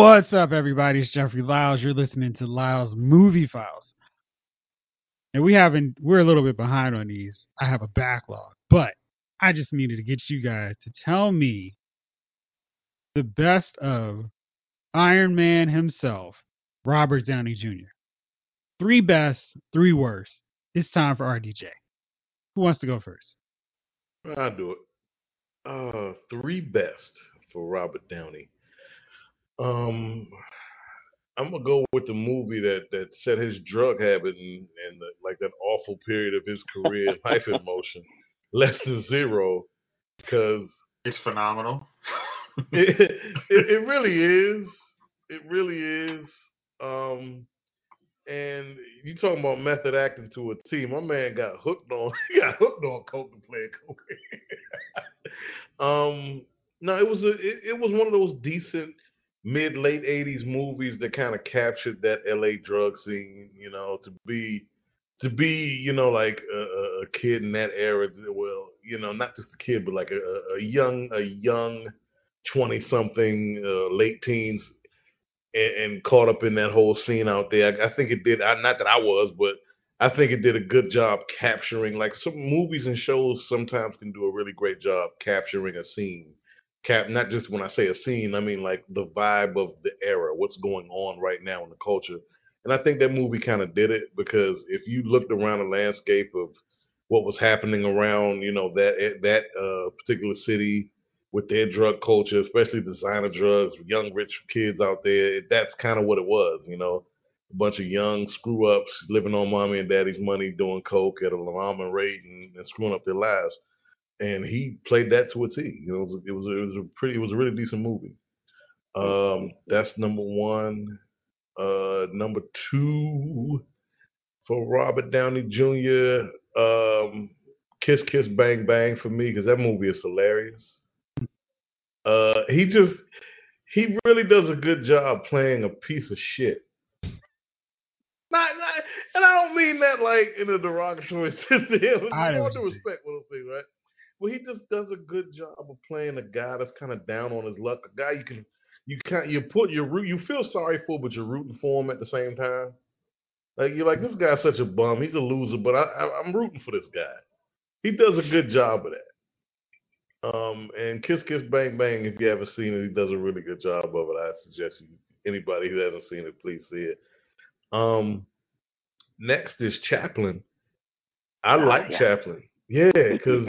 What's up, everybody? It's Jeffrey Lyles. You're listening to Lyles Movie Files. And we haven't, we're a little bit behind on these. I have a backlog, but I just needed to get you guys to tell me the best of Iron Man himself, Robert Downey Jr. Three best, three worst. It's time for RDJ. Who wants to go first? I'll do it. Uh, three best for Robert Downey. Um, I'm gonna go with the movie that that set his drug habit and and the, like that awful period of his career, Life in Motion, Less Than Zero, because It's phenomenal. it, it it really is. It really is. Um, and you talking about method acting to a T. My man got hooked on. He got hooked on coke to play coke. um, no, it was a. It, it was one of those decent mid late '80s movies that kind of captured that LA drug scene. You know, to be to be you know like a, a- kid in that era. Well, you know, not just a kid, but like a, a- a young a young twenty something, uh, late teens and, and caught up in that whole scene out there. I, I think it did. I, not that I was, but I think it did a good job capturing. Like some movies and shows sometimes can do a really great job capturing a scene. Cap, not just when I say a scene, I mean like the vibe of the era, what's going on right now in the culture. And I think that movie kind of did it because if you looked around the landscape of what was happening around, you know, that that uh, particular city, with their drug culture, especially designer drugs, young rich kids out there. That's kind of what it was, you know, a bunch of young screw ups living on mommy and daddy's money, doing coke at a alarming rate and, and screwing up their lives. And he played that to a T. You know, it was, it was it was a pretty it was a really decent movie. Um, that's number one. Uh, number two for Robert Downey Jr. Um, Kiss Kiss Bang Bang for me because that movie is hilarious. Uh, he just he really does a good job playing a piece of shit. Not, not and I don't mean that like in a derogatory sense. to. I know All what due you mean. respect, what I'm saying, right? But he just does a good job of playing a guy that's kind of down on his luck. A guy you can you can't you put your root you feel sorry for, but you're rooting for him at the same time. Like you're like this guy's such a bum. He's a loser, but I, I I'm rooting for this guy. He does a good job of that. Um, and Kiss Kiss Bang Bang, if you haven't seen it, he does a really good job of it. I suggest you anybody who hasn't seen it, please see it. Um, next is Chaplin. I Oh, like yeah. Chaplin. Yeah, because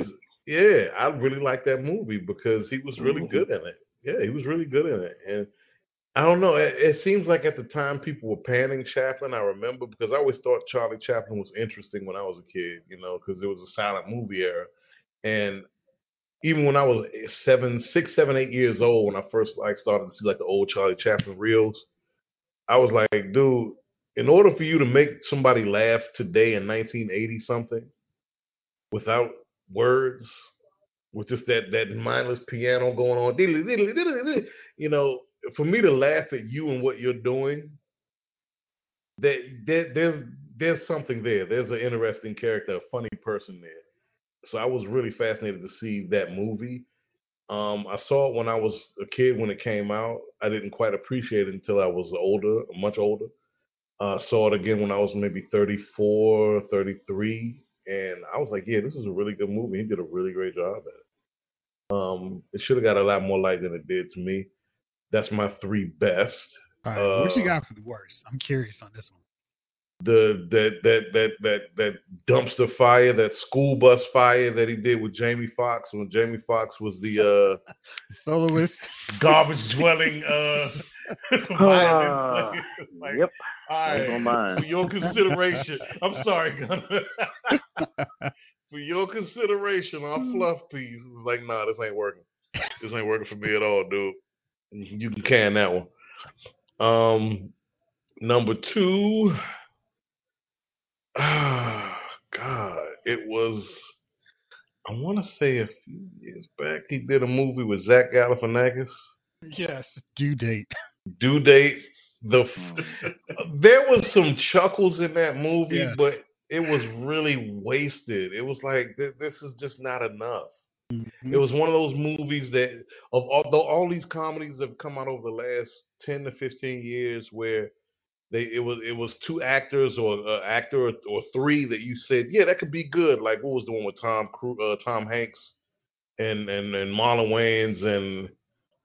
yeah, I really like that movie because he was really Mhm. good in it. Yeah, he was really good in it, and I don't know. It, it seems like at the time people were panning Chaplin. I remember because I always thought Charlie Chaplin was interesting when I was a kid. You know, because it was a silent movie era, and even when I was seven, six, seven, eight years old, when I first like started to see like the old Charlie Chaplin reels, I was like, dude, in order for you to make somebody laugh today in 1980 something without words, with just that that mindless piano going on, you know, for me to laugh at you and what you're doing, that there, there's there's something there. There's an interesting character, a funny person there. So I was really fascinated to see that movie. Um, I saw it when I was a kid when it came out. I didn't quite appreciate it until I was older, much older. Uh, saw it again when I was maybe 34, 33, and I was like, yeah, this is a really good movie. He did a really great job at it. Um, it should have got a lot more light than it did to me. That's my three best. All right, what you Uh, got for the worst? I'm curious on this one. The that that that that that dumpster fire, that school bus fire that he did with Jamie Foxx when Jamie Foxx was the uh, Soloist. garbage dwelling uh violin player. Like, yep. all That was on right, mine. for your consideration. I'm sorry, Gunner. for your consideration, our fluff piece was like, nah, this ain't working. This ain't working for me at all, dude. You can can that one. Um, number two. Ah, God, it was. I want to say a few years back, he did a movie with Zach Galifianakis. Yes, due date. Due date. The there was some chuckles in that movie, Yeah. but it was really wasted. It was like th- this is just not enough. Mhm. It was one of those movies that, of although all these comedies have come out over the last ten to fifteen years where they it was it was two actors or uh, actor or, or three that you said yeah that could be good. Like what was the one with Tom Cru- uh, Tom Hanks and and and Marlon Wayans and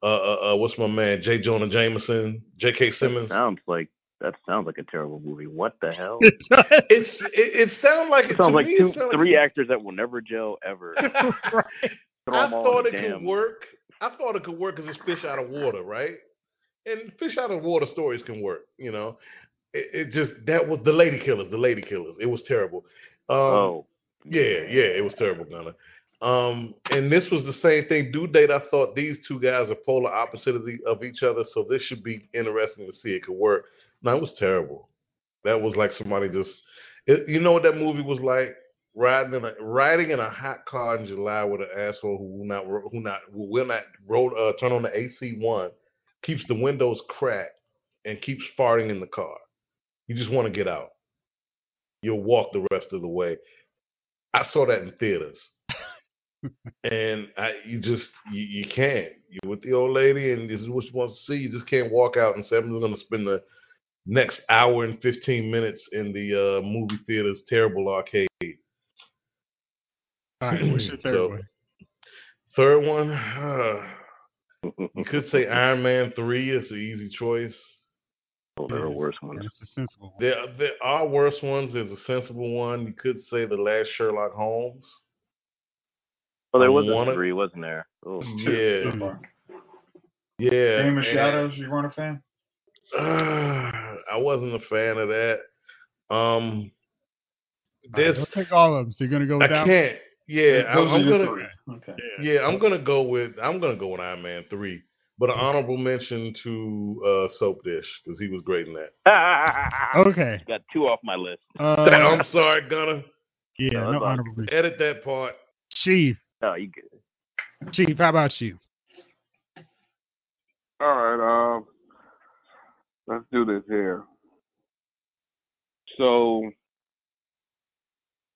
uh, uh, uh what's my man J. Jonah Jameson, J.K. Simmons. That sounds like that sounds like a terrible movie. What the hell? it's it, it sounds like it sounds like me, two, three like... actors that will never gel ever. right. I thought it could work. I thought it could work because it's fish out of water, right? And fish out of water stories can work. You know, it, it just that was the Lady Killers. The Lady Killers. It was terrible. Um, oh. Yeah, yeah, it was terrible, Gunner. Um, and this was the same thing. Due date, I thought these two guys are polar opposite of, the, of each other, so this should be interesting to see it could work. No, it was terrible. That was like somebody just, it, you know what that movie was like? Riding in a riding in a hot car in July with an asshole who will not who not who will not roll uh, turn on the AC one, keeps the windows cracked, and keeps farting in the car. You just want to get out. You'll walk the rest of the way. I saw that in theaters and I, you just you, you can't. You're with the old lady, and this is what she wants to see. You just can't walk out and say, "I'm going to spend the next hour and 15 minutes in the uh, movie theater's terrible arcade." All right, what's your third so, one? Third one, uh, you could say Iron Man three is an easy choice. Oh, there are worse ones. It's a sensible one. There, there are worse ones. There's a sensible one. You could say the last Sherlock Holmes. Well, there was a three, wasn't there? Oh. Yeah. Yeah. Game of Shadows, you weren't a fan? Uh, I wasn't a fan of that. Um, this right, take all of them. So you're gonna go with I can't. Yeah, I, am gonna. Okay. Yeah, I'm gonna go with. I'm gonna go with Iron Man three, but an honorable mention to uh, Soap Dish because he was great in that. okay. Got two off my list. Uh, I'm sorry, Gunner. Yeah, no, no honorable mention. Edit that part. Chief. Oh, you good. Chief, how about you? All right, um, let's do this here. So,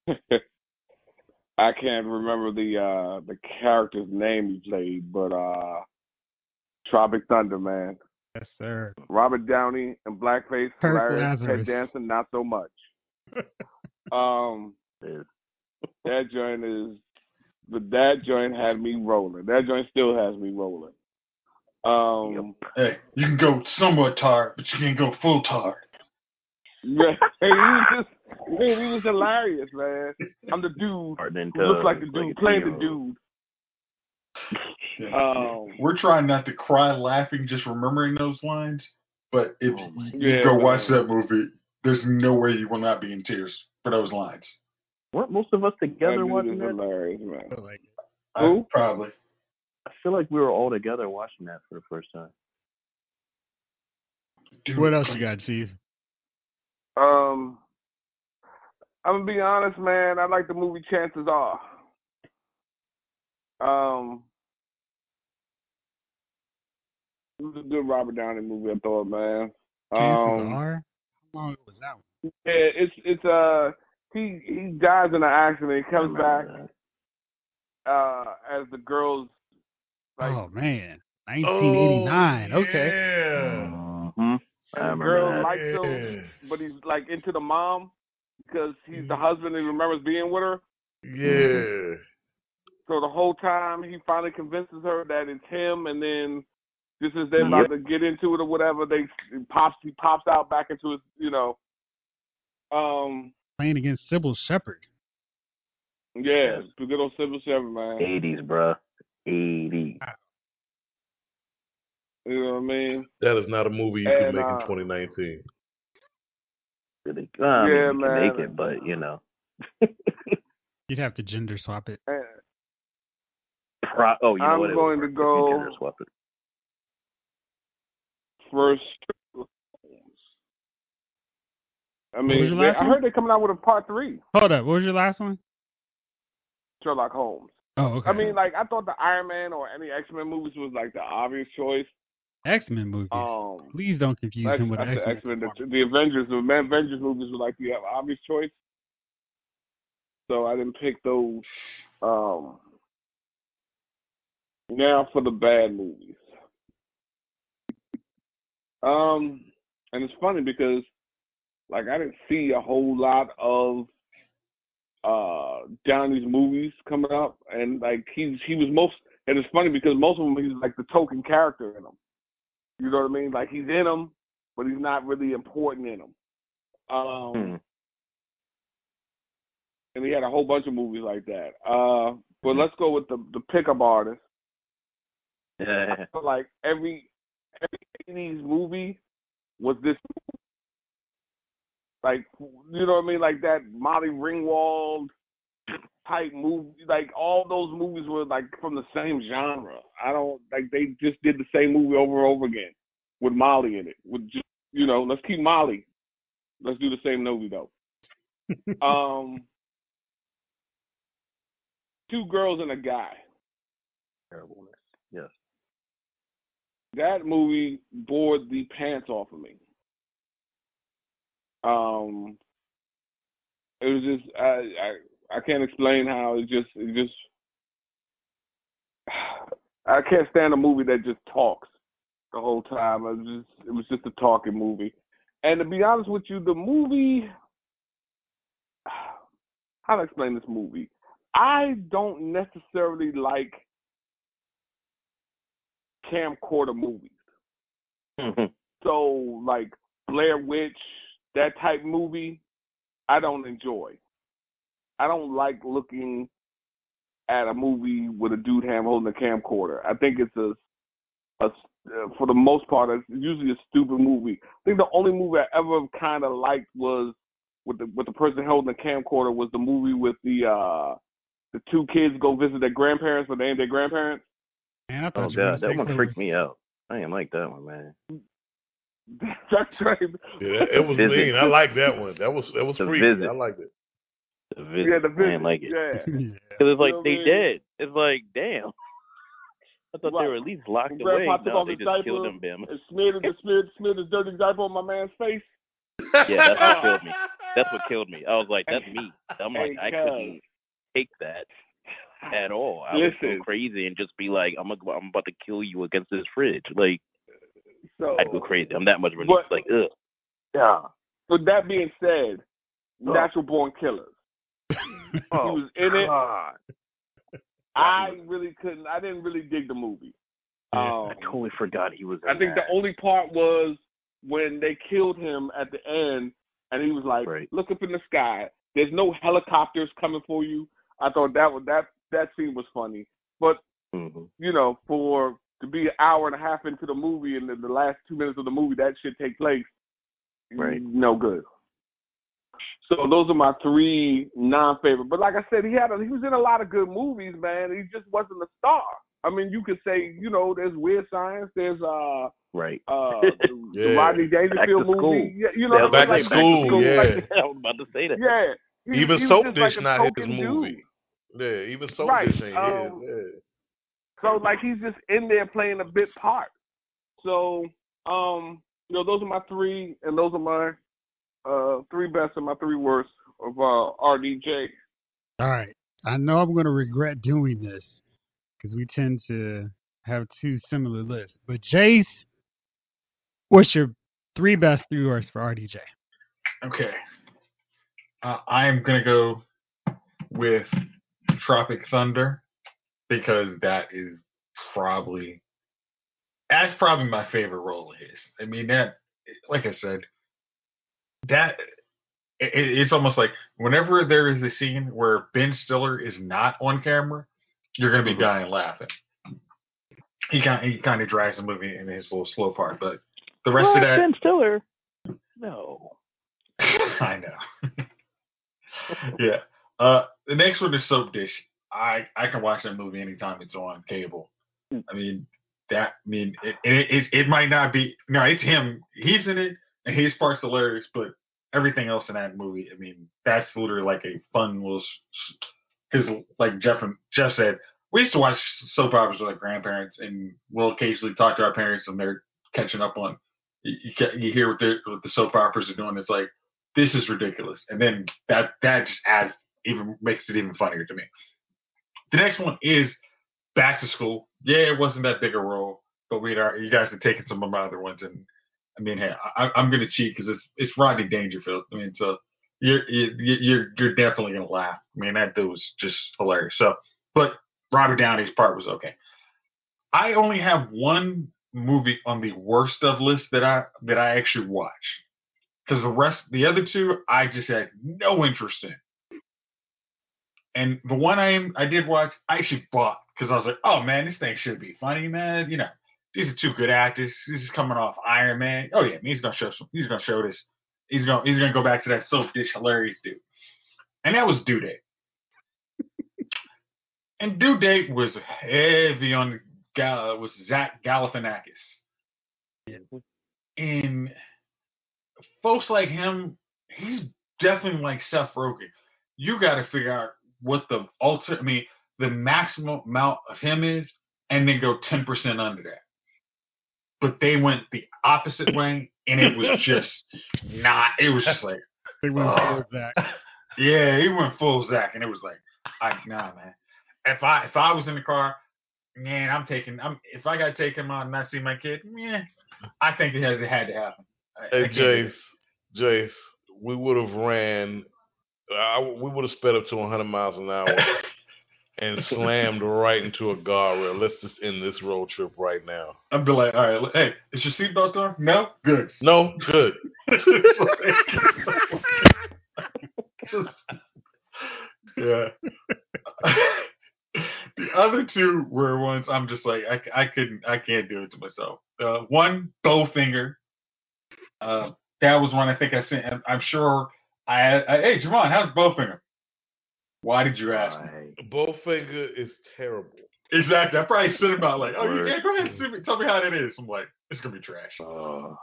I can't remember the uh the character's name he played, but uh, Tropic Thunder, man. Yes, sir. Robert Downey and blackface, Kirk hilarious. Ted Danson, not so much. um, that joint is but that joint had me rolling. That joint still has me rolling. Um, hey, you can go somewhat tired, but you can't go full tired. Yeah, he was just man, he was hilarious, man. I'm the dude who looks like the dude playing the dude. Yeah. Um, We're trying not to cry laughing just remembering those lines, but if oh you yeah, go man. watch that movie, there's no way you will not be in tears for those lines. Weren't most of us together watching that? Hilarious, man. Like Who? Probably. I feel like we were all together watching that for the first time. Dude, what else you got, Chief? Um, I'm gonna be honest, man. I like the movie Chances Are. Um, it was a good Robert Downey movie. I thought, man. Chances um, Are. How long was that? One? Yeah, it's it's uh he he dies in an accident. He comes back uh, as the girls. Like, oh man, 1989. Oh, okay. Yeah. Mm-hmm. And the girl likes him, but he's like into the mom because he's the husband and he remembers being with her. Yeah. So the whole time he finally convinces her that it's him, and then just as they're about to get into it or whatever, they pops he pops out back into his, you know. Um, playing against Cybill Shepherd. Yeah, good old Cybill Shepherd, man. 80s, bro. 80s. You know what I mean? That is not a movie you and, can make uh, in 2019. Really, well, yeah, you man. make it, but you know. You'd have to gender swap it. Pro- oh, you know I'm what? going to go. Gender swap it. First I mean, I heard they're coming out with a part three. Hold up, what was your last one? Sherlock Holmes. Oh, okay. I mean, like I thought the Iron Man or any X Men movies was like the obvious choice. X Men movies. Um, Please don't confuse X, him with X Men. The, the, Avengers, the Avengers movies were like the obvious choice. So I didn't pick those. Um, now for the bad movies. Um, and it's funny because, like, I didn't see a whole lot of uh Downey's movies coming up, and like he's he was most, and it's funny because most of them he's like the token character in them. You know what I mean? Like he's in them, but he's not really important in them. Um, hmm. and he had a whole bunch of movies like that. Uh, but hmm. let's go with the the pickup artist. Yeah. like every every 80s movie was this like you know what I mean, like that Molly Ringwald type movie. Like all those movies were like from the same genre. I don't like they just did the same movie over and over again with Molly in it. With just you know, let's keep Molly. Let's do the same movie though. um, two girls and a guy. Terribleness. Yes. That movie bored the pants off of me. Um, it was just I I I can't explain how it just it just I can't stand a movie that just talks the whole time. It was just it was just a talking movie. And to be honest with you, the movie how to explain this movie? I don't necessarily like camcorder movies. Mm-hmm. So like Blair Witch, that type movie, I don't enjoy. I don't like looking at a movie with a dude hand holding a camcorder. I think it's a, a for the most part, it's usually a stupid movie. I think the only movie I ever kind of liked was with the with the person holding the camcorder was the movie with the uh the two kids go visit their grandparents, but they ain't their grandparents. Man, I oh god, that one freaked me out. I didn't like that one, man. That's right. Yeah, it was mean. I like that one. That was that was freaky. I liked it. The visit. Yeah, the visit. I didn't like it. Yeah. Cause it's like you know they dead. It's like damn. I thought right. they were at least locked away. No, they just killed them, Bim. And smeared, and smeared, smeared his dirty diaper on my man's face. Yeah, that's what killed me. That's what killed me. I was like, that's me. I'm like, I couldn't take that at all. I would go crazy and just be like, I'm, a, I'm about to kill you against this fridge. Like, so, I'd go crazy. I'm that much relief. But, like, ugh. Yeah. But that being said. Natural Born Killers. oh, he was in God. it. I really couldn't. I didn't really dig the movie. Yeah, um, I totally forgot he was. I think that. the only part was when they killed him at the end, and he was like, right. "Look up in the sky. There's no helicopters coming for you." I thought that was that that scene was funny, but mm-hmm. you know, for to be an hour and a half into the movie and then the last two minutes of the movie that should take place, right? No good. So those are my three non-favorite. But like I said, he had a, he was in a lot of good movies, man. He just wasn't a star. I mean, you could say, you know, there's Weird Science, there's uh right, uh, the, yeah. the Rodney Dangerfield movie, yeah, you know, back, like, to school, back to school, yeah. Like, I was about to say that. Yeah, he, even he Soap Dish like not his movie. Dude. Yeah, even Soap right. Dish ain't um, his. Yeah. So like he's just in there playing a bit part. So um, you know, those are my three, and those are my uh three best and my three worst of uh RDJ. All right, I know I'm gonna regret doing this because we tend to have two similar lists. But Jace, what's your three best, three worst for RDJ? Okay, uh, I'm gonna go with Tropic Thunder because that is probably that's probably my favorite role of his. I mean that, like I said, that it, it's almost like whenever there is a scene where Ben Stiller is not on camera, you're gonna be mm-hmm. dying laughing. He kind he kind of drags the movie in his little slow part, but the rest of that Ben Stiller, no, I know. yeah. Uh, the next one is Soap Dish. I I can watch that movie anytime it's on cable. Hmm. I mean that. I mean it it it, it might not be. No, it's him. He's in it, and his part's hilarious. But everything else in that movie, I mean, that's literally like a fun little. Because like Jeff and Jeff said, we used to watch soap operas with our grandparents, and we'll occasionally talk to our parents, and they're catching up on. You, you, hear what what the soap operas are doing. It's like this is ridiculous, and then that that just adds even makes it even funnier to me. The next one is Back to School. Yeah, it wasn't that big a role, but we you guys have taken some of my other ones, and I mean, hey, I, am going to cheat because it's it's Rodney Dangerfield. I mean, so you're you're you're definitely going to laugh. I mean, that dude was just hilarious. So, but Robert Downey's part was okay. I only have one movie on the worst of list that I that I actually watch because the rest, the other two, I just had no interest in. And the one I I did watch, I actually bought because I was like, oh man, this thing should be funny, man. You know, these are two good actors. This is coming off Iron Man. Oh yeah, he's gonna show some. He's gonna show this. He's gonna he's gonna go back to that soap dish hilarious dude. And that was Due Date. and Due Date was heavy on Gal- was Zach Galifianakis. And folks like him, he's definitely like Seth Rogen. You got to figure out what the ultimate, I mean, the maximum amount of him is, and then go 10% under that. But they went the opposite way, and it was just not, it was just like, they went uh, full Zach. Yeah, he went full Zach, and it was like, I, nah, man. If I if I was in the car, man, I'm taking. I'm if I got to take him out and not see my kid, yeah, I think it has it had to happen. Hey, I Jace, Jace, we would have ran. I, we would have sped up to 100 miles an hour and slammed right into a guardrail. Let's just end this road trip right now. I'd be like, all right, hey, is your seatbelt on? No, good. No, good. yeah the other two were ones I'm just like I, I couldn't I can't do it to myself. Uh, one Bowfinger. Uh, that was one I think I sent. I'm sure I, I hey Javon, how's Bowfinger? Why did you ask? Me? Bowfinger is terrible. Exactly. I probably sent about like, oh yeah, go ahead, me, tell me how that is. I'm like, it's gonna be trash. Uh,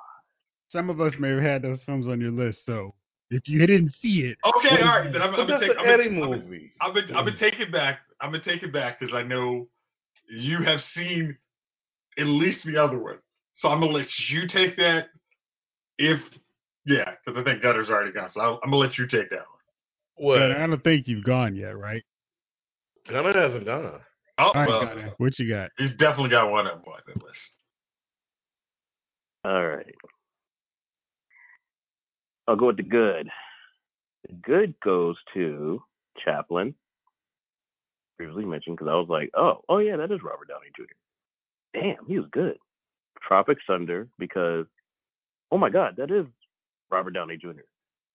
Some of us may have had those films on your list, so if you didn't see it, okay, all right, then I'm, I'm, gonna take, I'm, Eddie gonna, movie. I'm, gonna, I'm gonna take it back. I'm gonna take it back because I know you have seen at least the other one. So I'm gonna let you take that. If yeah, because I think Gunner's already gone, so i am gonna let you take that one. Well, I don't think you've gone yet, right? Gunner hasn't gone. Oh, right, well, Gunner, what you got? He's definitely got one of them on the list. All right. I'll go with the good. The good goes to Chaplin, previously mentioned, because I was like, oh, oh yeah, that is Robert Downey Jr. Damn, he was good. Tropic Thunder, because oh my god, that is Robert Downey Jr.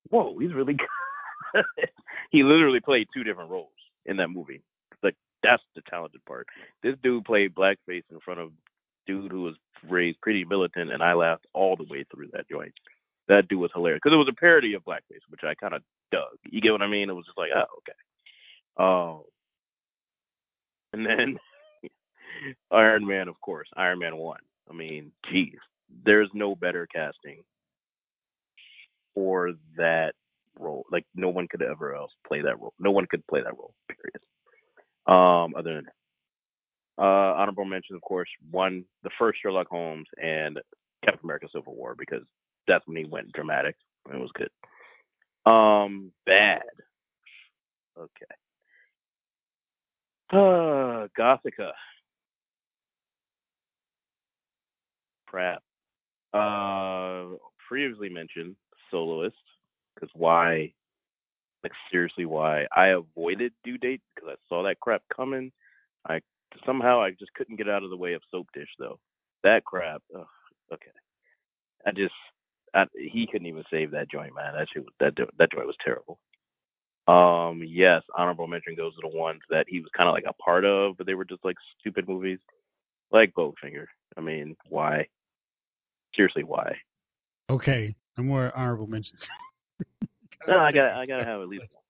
Whoa, he's really good. he literally played two different roles in that movie. That's the talented part. This dude played blackface in front of dude who was raised pretty militant, and I laughed all the way through that joint that dude was hilarious because it was a parody of blackface, which I kind of dug. You get what I mean? It was just like, oh, okay. Um, and then Iron Man, of course, Iron Man one. I mean, geez, there's no better casting for that role. Like no one could ever else play that role. No one could play that role. Period. Um, other than uh, honorable mention, of course, one the first Sherlock Holmes and Captain America: Civil War because that's when he went dramatic. It was good. Um, bad. Okay. Uh, Gothika. Crap. Uh, previously mentioned soloist because why? Like seriously, why? I avoided due date because I saw that crap coming. I somehow I just couldn't get out of the way of soap dish though. That crap. Ugh, okay. I just I, he couldn't even save that joint, man. That shit, that that joint was terrible. Um, yes, honorable mention goes to the ones that he was kind of like a part of, but they were just like stupid movies, like Bowfinger. I mean, why? Seriously, why? Okay, no more honorable mentions. no, I got I gotta have at least one.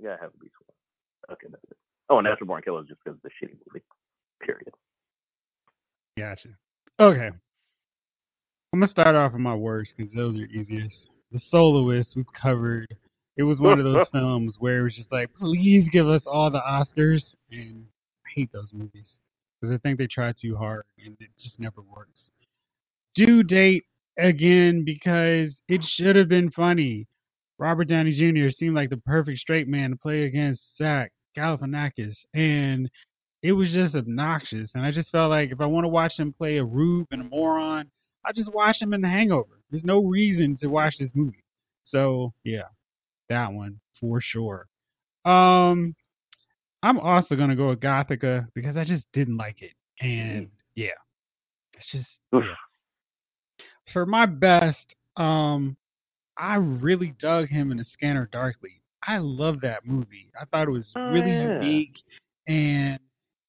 I gotta have at least one. Okay, that's it. Oh, Natural Born Killers just because of the shitty movie. Period. Gotcha. Okay, I'm gonna start off with my worst because those are easiest. The Soloist we've covered. It was one of those films where it was just like, please give us all the Oscars, and I hate those movies because I think they try too hard and it just never works. Due date again because it should have been funny. Robert Downey Jr. seemed like the perfect straight man to play against Zach Galifianakis, and it was just obnoxious. And I just felt like if I want to watch him play a rube and a moron, I just watch him in The Hangover. There's no reason to watch this movie. So yeah, that one for sure. Um, I'm also gonna go with Gothika because I just didn't like it, and yeah, it's just yeah. For my best, um, I really dug him in A Scanner Darkly. I love that movie. I thought it was oh, really yeah. unique, and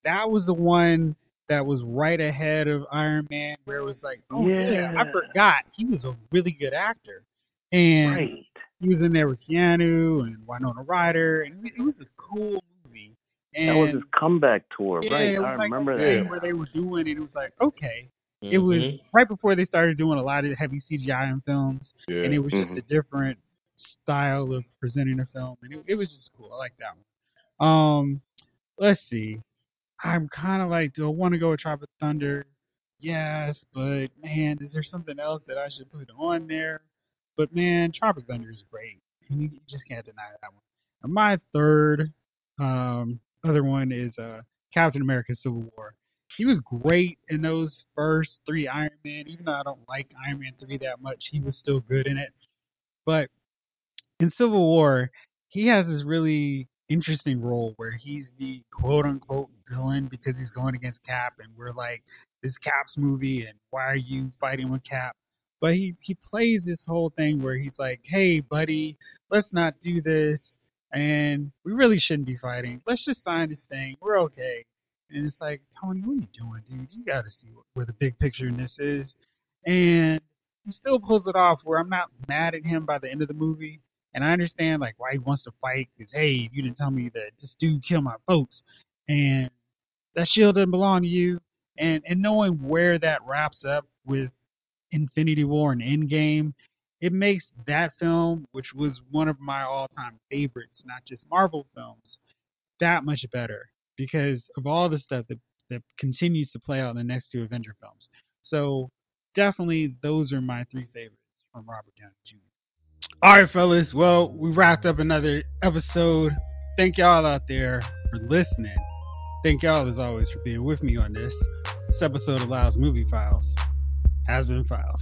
that was the one that was right ahead of Iron Man, where it was like, oh yeah, yeah I forgot he was a really good actor, and right. he was in there with Keanu and Winona Ryder, and it was a cool movie. And that was his comeback tour, yeah, right? I like remember that. Where they were doing it, it was like, okay, Mm-hmm. It was mm-hmm. right before they started doing a lot of heavy CGI in films, yeah. and it was just mm-hmm. a different style of presenting a film, and it, it was just cool. I like that one. Um, let's see. I'm kind of like, do I want to go with Tropic Thunder? Yes, but man, is there something else that I should put on there? But man, Tropic Thunder is great. You just can't deny that one. And my third um, other one is uh, Captain America: Civil War he was great in those first three Iron Man. Even though I don't like Iron Man three that much, he was still good in it. But in Civil War, he has this really interesting role where he's the quote unquote villain because he's going against Cap, and we're like, this Cap's movie, and why are you fighting with Cap? But he he plays this whole thing where he's like, hey buddy, let's not do this, and we really shouldn't be fighting. Let's just sign this thing. We're okay. And it's like, Tony, what are you doing, dude? You got to see where the big picture in this is. And he still pulls it off where I'm not mad at him by the end of the movie. And I understand like why he wants to fight because hey, you didn't tell me that this dude killed my folks, and that shield doesn't belong to you. And and knowing where that wraps up with Infinity War and Endgame, it makes that film, which was one of my all-time favorites, not just Marvel films, that much better because of all the stuff that, that continues to play out in the next two Avenger films. So definitely those are my three favorites from Robert Downey Jr. All right, fellas. Well, we wrapped up another episode. Thank y'all out there for listening. Thank y'all as always for being with me on this. This episode of Lyle's Movie Files has been filed.